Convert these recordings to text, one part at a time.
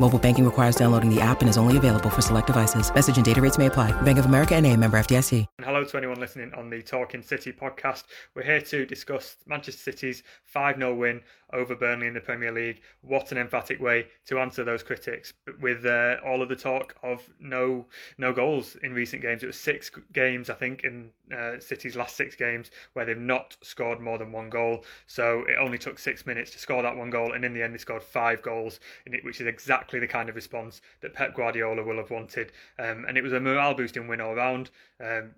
Mobile banking requires downloading the app and is only available for select devices. Message and data rates may apply. Bank of America and a member FDIC. And hello to anyone listening on the Talking City podcast. We're here to discuss Manchester City's 5 0 win over Burnley in the Premier League. What an emphatic way to answer those critics. With uh, all of the talk of no no goals in recent games, it was six games, I think, in uh, City's last six games where they've not scored more than one goal. So it only took six minutes to score that one goal, and in the end, they scored five goals, in it, which is exactly the kind of response that Pep Guardiola will have wanted. Um, and it was a morale boosting win all round. Um,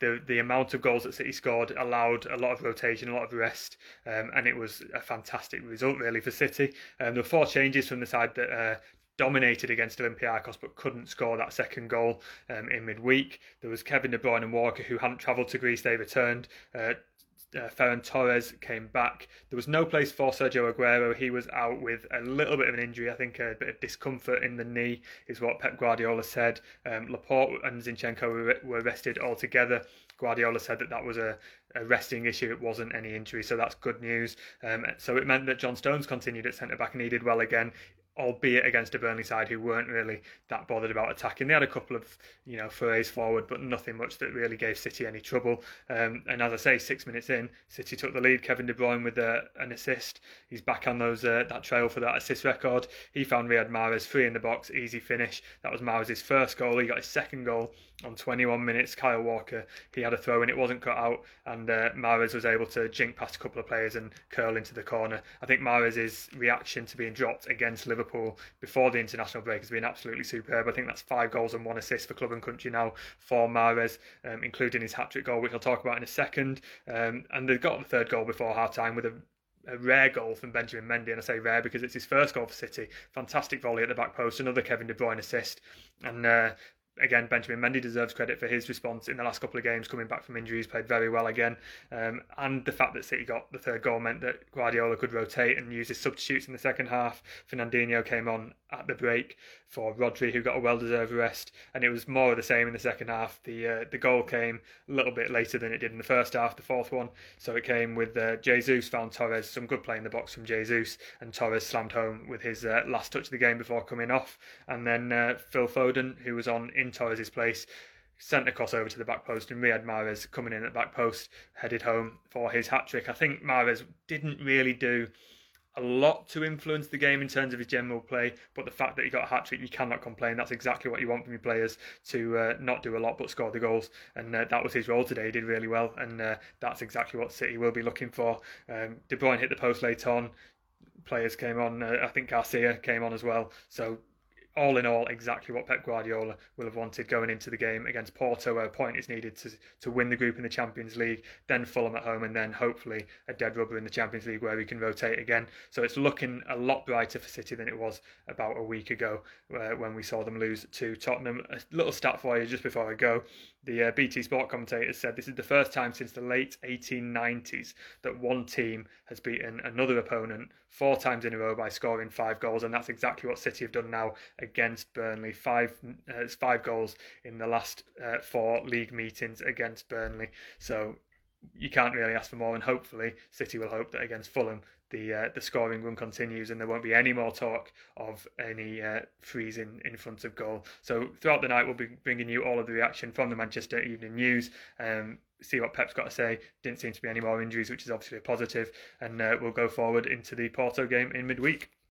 the the amount of goals that City scored allowed a lot of rotation, a lot of rest, um, and it was a fantastic result really for City. Um, there were four changes from the side that uh, dominated against Olympiacos but couldn't score that second goal um, in midweek. There was Kevin De Bruyne and Walker who hadn't travelled to Greece, they returned. Uh, uh, Ferran Torres came back. There was no place for Sergio Aguero. He was out with a little bit of an injury. I think a bit of discomfort in the knee is what Pep Guardiola said. Um, Laporte and Zinchenko were, were rested altogether. Guardiola said that that was a, a, resting issue. It wasn't any injury, so that's good news. Um, so it meant that John Stones continued at centre back and he did well again albeit against a Burnley side who weren't really that bothered about attacking. They had a couple of, you know, forays forward, but nothing much that really gave City any trouble. Um, and as I say, six minutes in, City took the lead. Kevin De Bruyne with uh, an assist. He's back on those uh, that trail for that assist record. He found Riyad Mahrez free in the box, easy finish. That was Mahrez's first goal. He got his second goal on 21 minutes. Kyle Walker, he had a throw and it wasn't cut out, and uh, Mahrez was able to jink past a couple of players and curl into the corner. I think Mahrez's reaction to being dropped against Liverpool before the international break has been absolutely superb. I think that's five goals and one assist for club and country now for Mahrez, um, including his hat trick goal, which I'll talk about in a second. Um, and they've got the third goal before half time with a a rare goal from Benjamin Mendy, and I say rare because it's his first goal for City. Fantastic volley at the back post, another Kevin De Bruyne assist, and uh, again, Benjamin Mendy deserves credit for his response in the last couple of games, coming back from injuries, played very well again. Um, and the fact that City got the third goal meant that Guardiola could rotate and use his substitutes in the second half. Fernandinho came on at the break for Rodri, who got a well-deserved rest, and it was more of the same in the second half. The uh, the goal came a little bit later than it did in the first half, the fourth one. So it came with uh, Jesus found Torres, some good play in the box from Jesus, and Torres slammed home with his uh, last touch of the game before coming off. And then uh, Phil Foden, who was on in place, sent across over to the back post, and Riyad Mahrez coming in at the back post headed home for his hat trick. I think Mahrez didn't really do a lot to influence the game in terms of his general play, but the fact that he got a hat trick, you cannot complain. That's exactly what you want from your players to uh, not do a lot but score the goals, and uh, that was his role today. He did really well, and uh, that's exactly what City will be looking for. Um, De Bruyne hit the post late on. Players came on. Uh, I think Garcia came on as well. So all in all, exactly what Pep Guardiola will have wanted going into the game against Porto, where a point is needed to, to win the group in the Champions League, then Fulham at home, and then hopefully a dead rubber in the Champions League where we can rotate again. So it's looking a lot brighter for City than it was about a week ago uh, when we saw them lose to Tottenham. A little stat for you just before I go. The uh, BT Sport commentators said this is the first time since the late 1890s that one team has beaten another opponent four times in a row by scoring five goals, and that's exactly what City have done now against Burnley. Five, uh, five goals in the last uh, four league meetings against Burnley. So you can't really ask for more, and hopefully City will hope that against Fulham the uh, the scoring run continues and there won't be any more talk of any uh, freezing in front of goal. So throughout the night we'll be bringing you all of the reaction from the Manchester Evening News. Um, see what Pep's got to say. Didn't seem to be any more injuries, which is obviously a positive, and uh, we'll go forward into the Porto game in midweek.